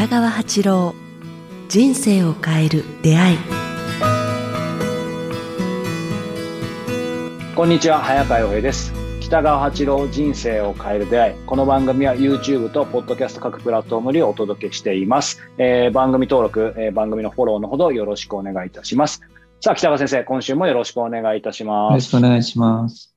北川八郎人生を変える出会い。こんにちは早川洋平です。北川八郎人生を変える出会い。この番組は YouTube と Podcast 各プラットフォームでお届けしています、えー、番組登録、えー、番組のフォローのほどよろしくお願いいたします。さあ北川先生今週もよろしくお願いいたしますよろしくお願いします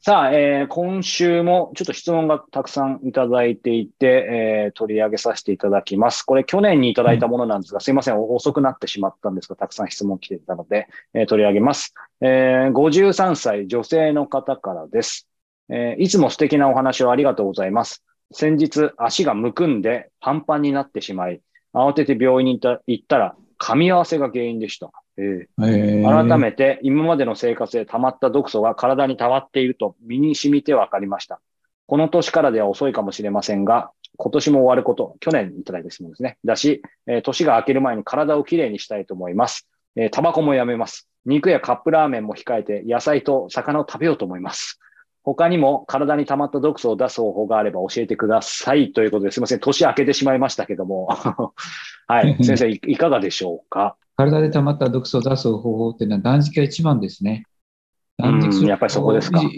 さあ、えー、今週もちょっと質問がたくさんいただいていて、えー、取り上げさせていただきます。これ去年にいただいたものなんですが、うん、すいません、遅くなってしまったんですが、たくさん質問来ていたので、えー、取り上げます、えー。53歳女性の方からです、えー。いつも素敵なお話をありがとうございます。先日、足がむくんでパンパンになってしまい、慌てて病院に行ったら、噛み合わせが原因でした。えー、改めて今までの生活で溜まった毒素が体に溜まっていると身に染みて分かりました。この年からでは遅いかもしれませんが、今年も終わること、去年いただいた質問ですね。だし、えー、年が明ける前に体をきれいにしたいと思います。えー、タバコもやめます。肉やカップラーメンも控えて野菜と魚を食べようと思います。他にも体に溜まった毒素を出す方法があれば教えてくださいということですいません。年明けてしまいましたけども。はい。先生い、いかがでしょうか？体で溜まった毒素を出す方法っていうのは断食が一番ですね。断食するやっぱりそこですか。はい。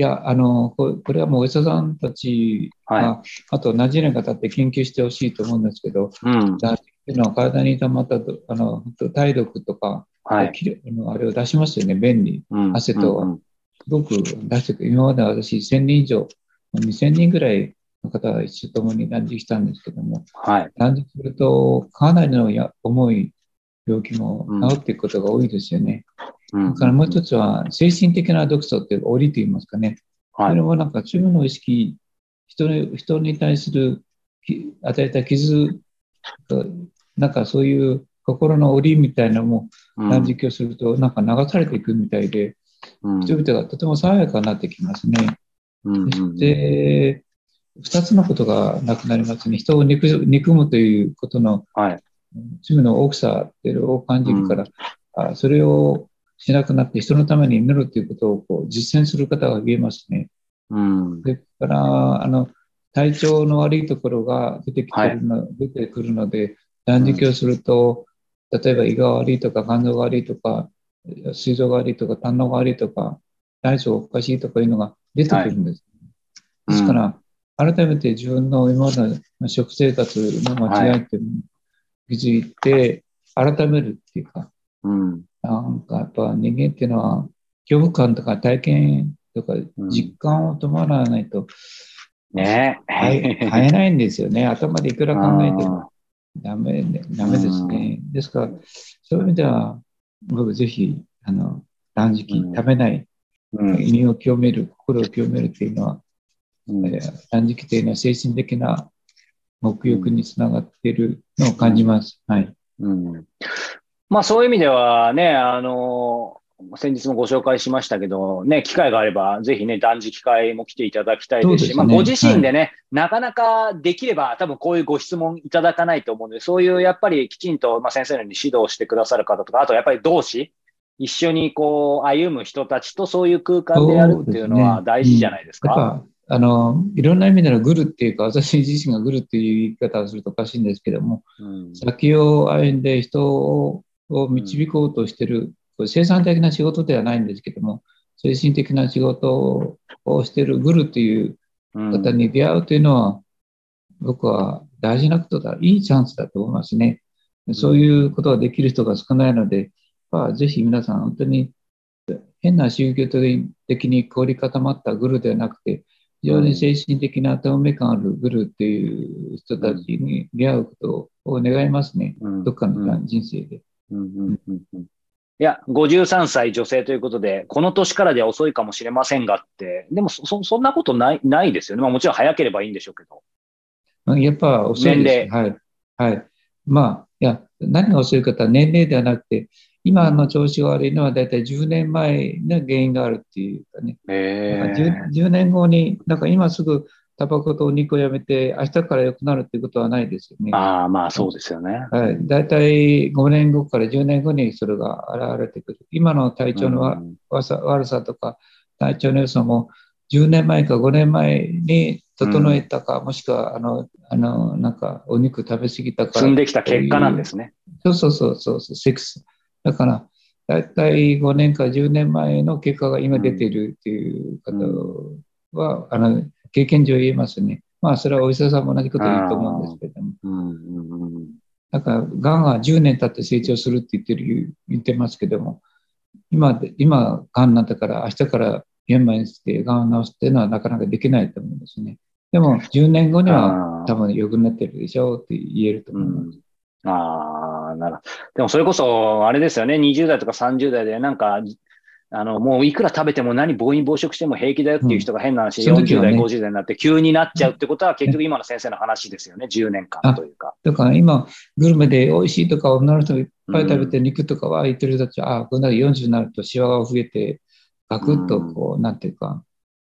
いや、あの、これはもうお医者さんたちが、はい、あと何十年か経って研究してほしいと思うんですけど、うん、断食っていうのは体に溜まったあの体毒とか、はい、あれを出しますよね、便利。うん、汗と、すごく出してく今まで私1000人以上、2000人ぐらいの方が一緒ともに断食したんですけども、はい、断食するとかなりのや重い病気も治っていくことが多いですよね。うん、だからもう一つは、精神的な毒素っていう檻と言いますかね。はい、それもなんか自分の意識、人に人に対する与えた傷なんかそういう心の檻みたいなのも断食をすると、なんか流されていくみたいで、うん、人々がとても爽やかになってきますね。うん、そして、二つのことがなくなりますね。人を憎憎むということの、はい、罪の大きさっていうのを感じるから、うん、それをしなくなって人のために祈るということをこう実践する方が言えますね。うん、それから、あの、体調の悪いところが出てきてるの、はい、出てくるので、断食をすると、うん、例えば胃が悪いとか肝臓が悪いとか、膵臓が悪いとか胆のが悪いとか、体調おかしいとかいうのが出てくるんです。はい、ですから、改めて自分の今までの食生活の間違いっていうの気づいて、改めるっていうか、うん、なんかやっぱ人間っていうのは、恐怖感とか体験とか実感を伴わないと、ね。え。変えないんですよね。頭でいくら考えても。ダメ、ダメですね。ですから、そういう意味では、僕ぜひ、あの、断食、食べない、意味を清める、心を清めるっていうのは、断食というのは精神的な目欲につながっているのを感じます。はい。うん。まあそういう意味ではね、あの、先日もご紹介しましたけど、ね、機会があれば、ぜひね、断食会も来ていただきたいですし、すね、まあ、ご自身でね、はい、なかなかできれば、多分こういうご質問いただかないと思うので、そういうやっぱりきちんと、まあ、先生のように指導してくださる方とか、あとやっぱり同志、一緒にこう歩む人たちとそういう空間でやるっていうのは大事じゃないですか。あの、いろんな意味でのグルっていうか、私自身がグルっていう言い方をするとおかしいんですけども、うん、先を歩んで人を導こうとしてる、これ生産的な仕事ではないんですけども、精神的な仕事をしているグルっていう方に出会うというのは、僕は大事なことだ、いいチャンスだと思いますね。そういうことができる人が少ないので、まあ、ぜひ皆さん本当に変な宗教的に凝り固まったグルではなくて、非常に精神的な透明感あるグルっていう人たちに出会うことを願いますね。うん、どっかの人生で。いや、53歳女性ということで、この年からでは遅いかもしれませんがって、でもそそんなことないないですよね。まあ、もちろん早ければいいんでしょうけど。やっぱ遅いです。はい。はい。まあ、いや、何が遅いかとは年齢ではなくて、今の調子が悪いのは大体10年前の原因があるっていうかね。えー、10, 10, 年後に、なんか今すぐタバコとお肉をやめて、明日から良くなるっていうことはないですよね。ああ、まあそうですよね。はい。だいたい5年後から10年後にそれが現れてくる。今の体調の悪さ,、悪さとか、体調の良さも10年前か5年前に整えたか、うん、もしくは、あの、あの、なんか、お肉食べ過ぎたか。積んできた結果なんですね。そうそうそうそうそう、セックス。だから、だいたい5年か10年前の結果が今出ているっていう方は、うん、あの、経験上言えますね。まあ、それはお医者さんも同じこと言うと思うんですけども。だから、がんが10年経って成長するって言ってる、言ってますけども、今、今、がんなんだから明日から現場にしてがんを治すっていうのはなかなかできないと思うんですね。でも、10年後には多分良くなってるでしょうって言えると思います。ああ、なるほど。でもそれこそ、あれですよね、20代とか30代で、なんか、あの、もういくら食べても何暴飲暴食しても平気だよっていう人が変な話、うん、40代、ね、50代になって急になっちゃうってことは、結局今の先生の話ですよね、10年間というか。だから今、グルメで美味しいとか、女の人がいっぱい食べて肉とかは言ってる人たちは、ああ、こんな40になるとシワが増えて、ガクッとこう、なんていうか、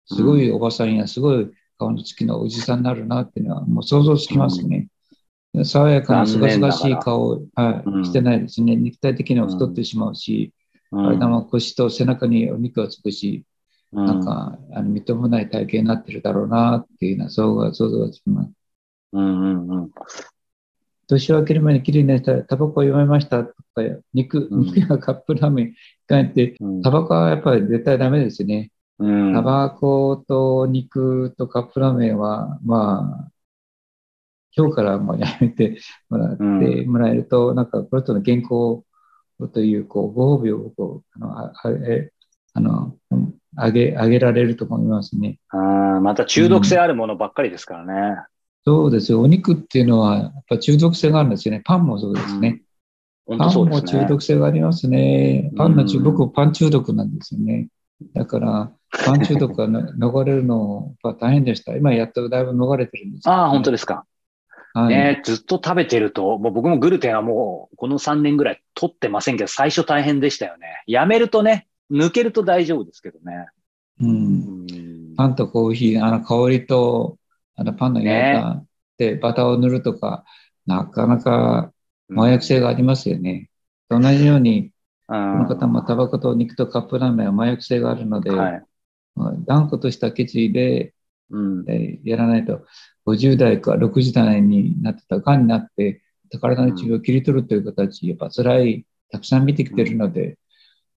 すごいおばさんやすごい顔のつきのおじさんになるなっていうのはもう想像つきますね。爽やかなすがすがしい顔、はい、してないですね。肉体的には太ってしまうし、体も腰と背中にお肉がつくし、なんか、あの、認めない体型になってるだろうなっていうのは想像想像がつきます。うんうんうん。年を明ける前にきれいになったら、タバコをやめましたとか、肉、肉やカップラーメンがって、タバコはやっぱり絶対ダメですね。タバコと肉とカップラーメンは、まあ、今日からもうやめてもらってもらえると、うん、なんかこれとの健康という、こう、ご褒美をこう、あの、ああの、あげ、あげられると思いますね。あまた中毒性あるものばっかりですからね、うん。そうですよ。お肉っていうのは、やっぱ中毒性があるんですよね。パンもそうですね。うん、パンも中毒性がありますね。パンの中、僕パン中毒なんですよね。だから、パン中毒が 逃れるのは大変でした。今やっとだいぶ逃れてるんです、ね、ああ、本当ですか。はい、ね、ずっと食べてると、もう僕もグルテンはもうこの3年ぐらい取ってませんけど、最初大変でしたよね。やめるとね、抜けると大丈夫ですけどね。うん。パンとコーヒー、あの香りと、あのパンの焼いた、で、バターを塗るとか、なかなか麻薬性がありますよね。うん、同じように、この方もタバコと肉とカップラーメンは麻薬性があるので、はい、断固とした決意で、うん、えやらないと、50代か60代になってた癌になって、体の治療を切り取るという形、やっぱ辛い、たくさん見てきてるので、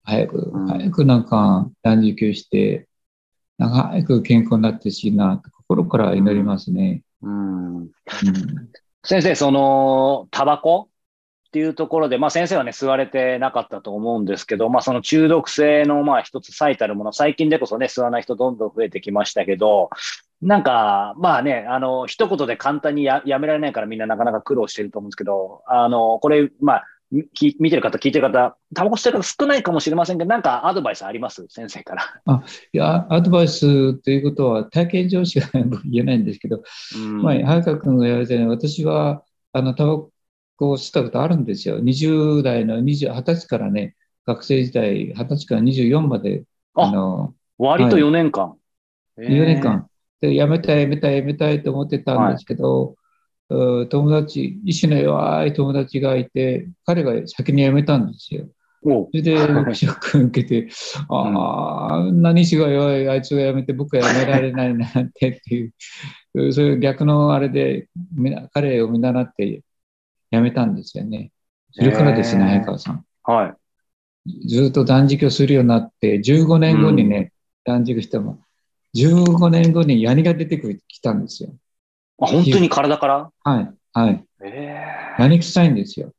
早く、早くなんか断食して、早く健康になってほしいな、心から祈りますね。うん。うん、先生、その、タバコっていうところで、まあ先生はね、吸われてなかったと思うんですけど、まあその中毒性のまあ一つ最たるもの、最近でこそね、吸わない人どんどん増えてきましたけど、なんか、まあね、あの、一言で簡単にややめられないからみんななかなか苦労してると思うんですけど、あの、これ、まあ、き見てる方、聞いてる方、タバコ吸ってる方少ないかもしれませんけど、なんかアドバイスあります？先生から。あ、いや、アドバイスということは体験上しか言えないんですけど、うん、まあ、早川君が言われたように、私は、あの、タバコを吸ったことあるんですよ。20代の20、20歳からね、学生時代、20歳から24まで、あの、割と4年間。はい、4年間。で、やめたい、やめたい、やめたいと思ってたんですけど、はい、友達、意志の弱い友達がいて、彼が先に辞めたんですよ。それで、ショック受けて、ああ、何しが弱い、あいつが辞めて僕は辞められないなってっていう、そういう逆のあれで、彼を見習って辞めたんですよね。それからですね、早川さん。はい。ずっと断食をするようになって、15年後にね、うん、断食しても、15年後にヤニが出てきたんですよ。あ、本当に体から？はい、はい。えー、ヤニ臭いんですよ。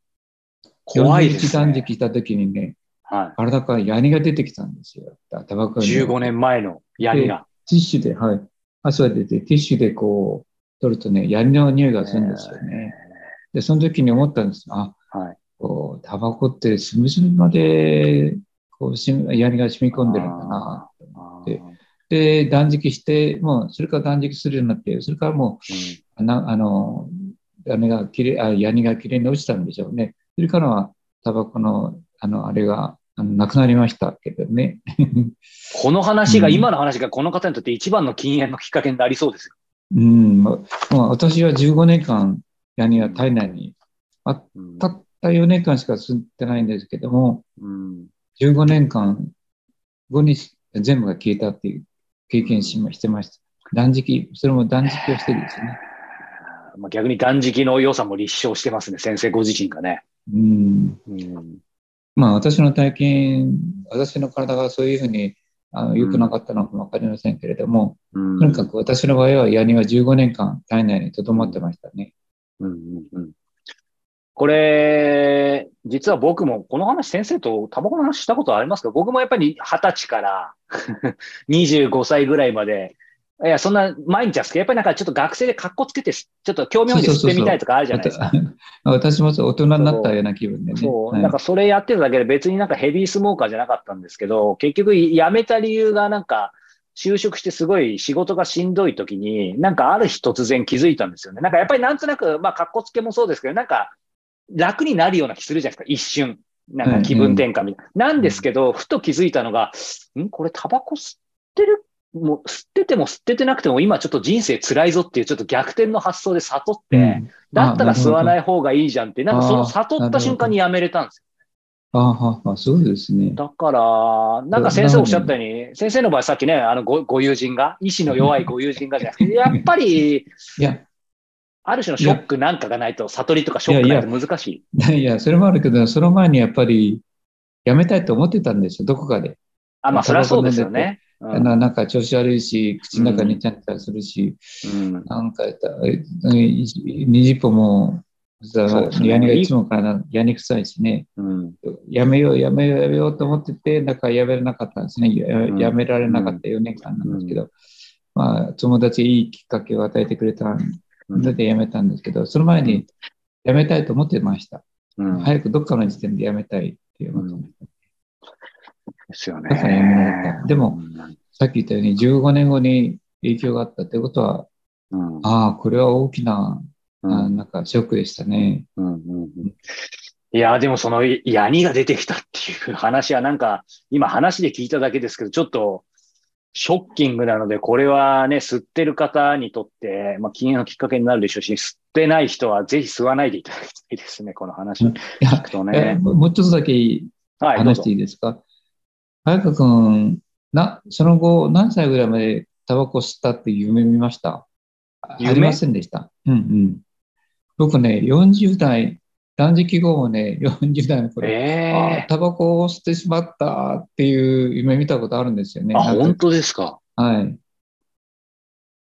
怖いです、ね。断食した時にね、はい、体からヤニが出てきたんですよ。タバコ15年前のヤニが。ティッシュで、はい。汗が出て、ティッシュでこう、取るとね、ヤニの匂いがするんですよね。えー、で、その時に思ったんです。あ、はい、こう、タバコって隅々まで、こう、ヤニが染み込んでるんだな、と思って。で、断食して、もう、それから断食するようになって、それからもう、うん、あの、屋根がきれい、あ、屋根がきれいに落ちたんでしょうね。それからは、タバコの、あの、あれが、あのなくなりましたけどね。この話が、うん、今の話がこの方にとって一番の禁煙のきっかけになりそうですよ。うん、まあ、私は15年間、ヤニは体内にあったった4年間しか吸ってないんですけども、うん、15年間後に全部が消えたっていう経験しましてました。断食、それも断食をしてですね。まあ、逆に断食の良さも立証してますね、先生ご自身がね。うん。うん、まあ、私の体験、私の体がそういうふうにあの良くなかったのかもわかりませんけれども、うん、とにかく私の場合はヤニは15年間体内に留まってましたね。うんうんうん、これ、実は僕もこの話先生とタバコの話したことありますか？僕もやっぱり20歳から 25歳ぐらいまでいや、そんな毎日は好き。やっぱりなんかちょっと学生で格好つけて、ちょっと興味本位で吸ってみたいとかあるじゃないですか。私も大人になったような気分でね。そう、はい、なんかそれやってるだけで別になんかヘビースモーカーじゃなかったんですけど、結局辞めた理由がなんか、就職してすごい仕事がしんどい時に、なんかある日突然気づいたんですよね。なんかやっぱりなんとなく、まあ格好つけもそうですけど、なんか楽になるような気するじゃないですか、一瞬。なんか気分転換みたいな。なんですけど、ふと気づいたのが、ん？これタバコ吸ってる？もう吸ってても吸っててなくても今ちょっと人生辛いぞっていうちょっと逆転の発想で悟って、うん、だったら吸わない方がいいじゃんって、なんかその悟った瞬間にやめれたんですよ。ああ、そうですね。だから、なんか先生おっしゃったように、先生の場合さっきね、あのごご友人が、意志の弱いご友人がじゃなくて、やっぱり、いや、ある種のショックなんかがないと、悟りとかショックないと難しい。いやいや、それもあるけど、その前にやっぱり、やめたいと思ってたんですよ、どこかで。あ、まあ、それはそうですよね。うん、なんか調子悪いし、口の中にちゃんとするし、うん、なんか、20歩も、ヤニがいつもからヤニ臭いしね、うん、やめよう、やめよう、やめようと思ってて、なんかやめられなかったんですね。ややめられなかった4年間なんですけど、まあ、友達いいきっかけを与えてくれたのでやめたんですけど、その前にやめたいと思ってました。早くどっかの時点でやめたいっていう思ってました。ですよね。だからやめられた。でも、さっき言ったように15年後に影響があったってことは、うん、ああ、これは大きな、なんかショックでしたね。いや、でもそのヤニが出てきたっていう話はなんか、今話で聞いただけですけど、ちょっとショッキングなので、これはね、吸ってる方にとって、まあ、禁煙のきっかけになるでしょうし、吸ってない人はぜひ吸わないでいただきたいですね、この話聞くとね。もうちょっとだけ話していいですか、はい、早川君、な、その後、何歳ぐらいまでタバコ吸ったって夢見ました？ありませんでした。うんうん。僕ね、40代、断食後もね、40代の頃、えー、あタバコを吸ってしまったっていう夢見たことあるんですよね。あ、本当ですか？はい。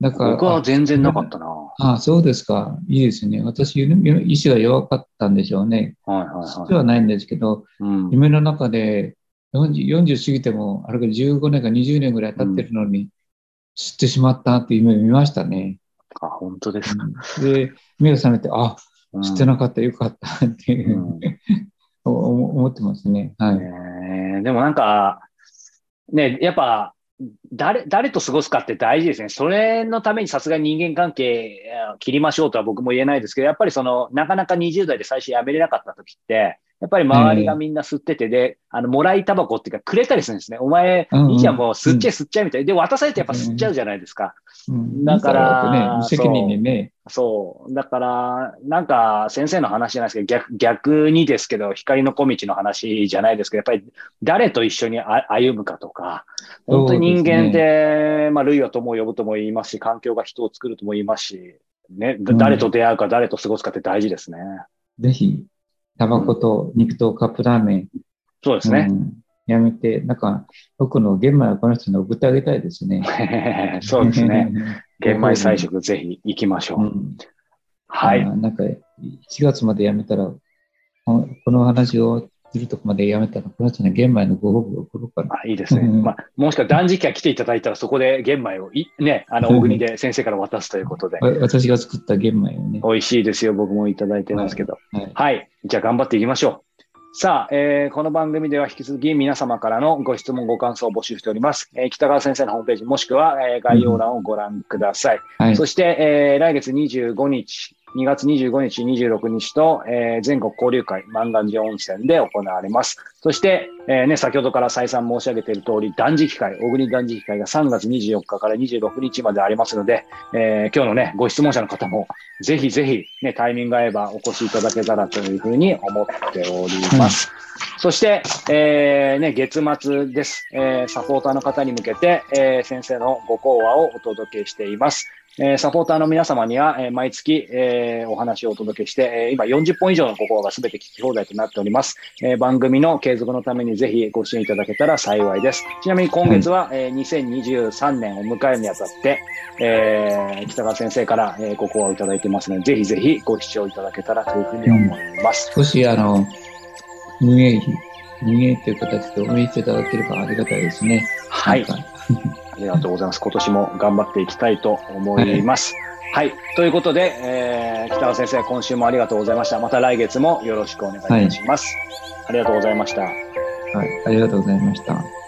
だから。僕は全然なかったな。ああ、そうですか。いいですね。私、意志が弱かったんでしょうね。はいはいはい。ではないんですけど、うん、夢の中で、40, 40過ぎても、あれが15年か20年ぐらい経ってるのに、知ってしまったっていう夢を見ましたね。あ、本当ですか？うん、で、目が覚めて、あ、知ってなかった、よかったっていう、うん、思ってますね。はい。えー、でもなんか、ね、やっぱ、誰、誰と過ごすかって大事ですね。それのためにさすがに人間関係切りましょうとは僕も言えないですけど、やっぱりその、なかなか20代で最初辞めれなかった時って、やっぱり周りがみんな吸っててで、あの、もらいタバコっていうかくれたりするんですね。お前、いいじゃん、もう吸っちゃえ吸っちゃえみたいで、渡されてやっぱ吸っちゃうじゃないですか。だから、ね、無責任にね。そう。だから、なんか、先生の話じゃないですけど、逆、逆にですけど、光の小道の話じゃないですけど、やっぱり誰と一緒に歩むかとか、本当に人間って、ね、まあ、類は友を呼ぶとも言いますし、環境が人を作るとも言いますし、ね、誰と出会うか、誰と過ごすかって大事ですね。ぜひ、タバコと肉とカップラーメン。そうですね。うんやめて、なんか、僕の玄米はこの人に送ってあげたいですね。そうですね。玄米菜食ぜひ行きましょう。うん、はい。なんか、4月までやめたら、この話をするとこまでやめたら、この人に玄米のご報告を送ろうかな。あいいですね。まあ、もしくは断食が来ていただいたら、そこで玄米をい、ね、あの、大国で先生から渡すということで。私が作った玄米をね。美味しいですよ。僕もいただいてますけど。はい。はい、じゃあ頑張っていきましょう。さあ、えー、この番組では引き続き皆様からのご質問、ご感想を募集しております。えー、北川先生のホームページもしくは、えー、概要欄をご覧ください。うんはい、そして、えー、来月25日2月25日、26日と、えー、全国交流会、万願寺温泉で行われます。そして、えー、ね、先ほどから再三申し上げている通り、断食会、小国断食会が3月24日から26日までありますので、えー、今日のね、ご質問者の方も、ぜひぜひ、ね、タイミング合えばお越しいただけたらというふうに思っております。うん、そして、えー、ね、月末です。えー、サポーターの方に向けて、えー、先生のご講話をお届けしています。えー、サポーターの皆様には、えー、毎月、えー、お話をお届けして、えー、今40本以上のご講話が全て聞き放題となっております。えー、番組の継続のためにぜひご支援いただけたら幸いです。ちなみに今月は、えー、2023年を迎えるにあたって、えー、北川先生から、えー、ご講話をいただいてますので、ぜひぜひご視聴いただけたらというふうに思います。うん、少しあの、運営費、運営という形で応援していただければありがたいですね。はい。ありがとうございます。今年も頑張っていきたいと思います。はい。ということで、えー、北川先生、今週もありがとうございました。また来月もよろしくお願いいたします。はい、ありがとうございました。はい。ありがとうございました。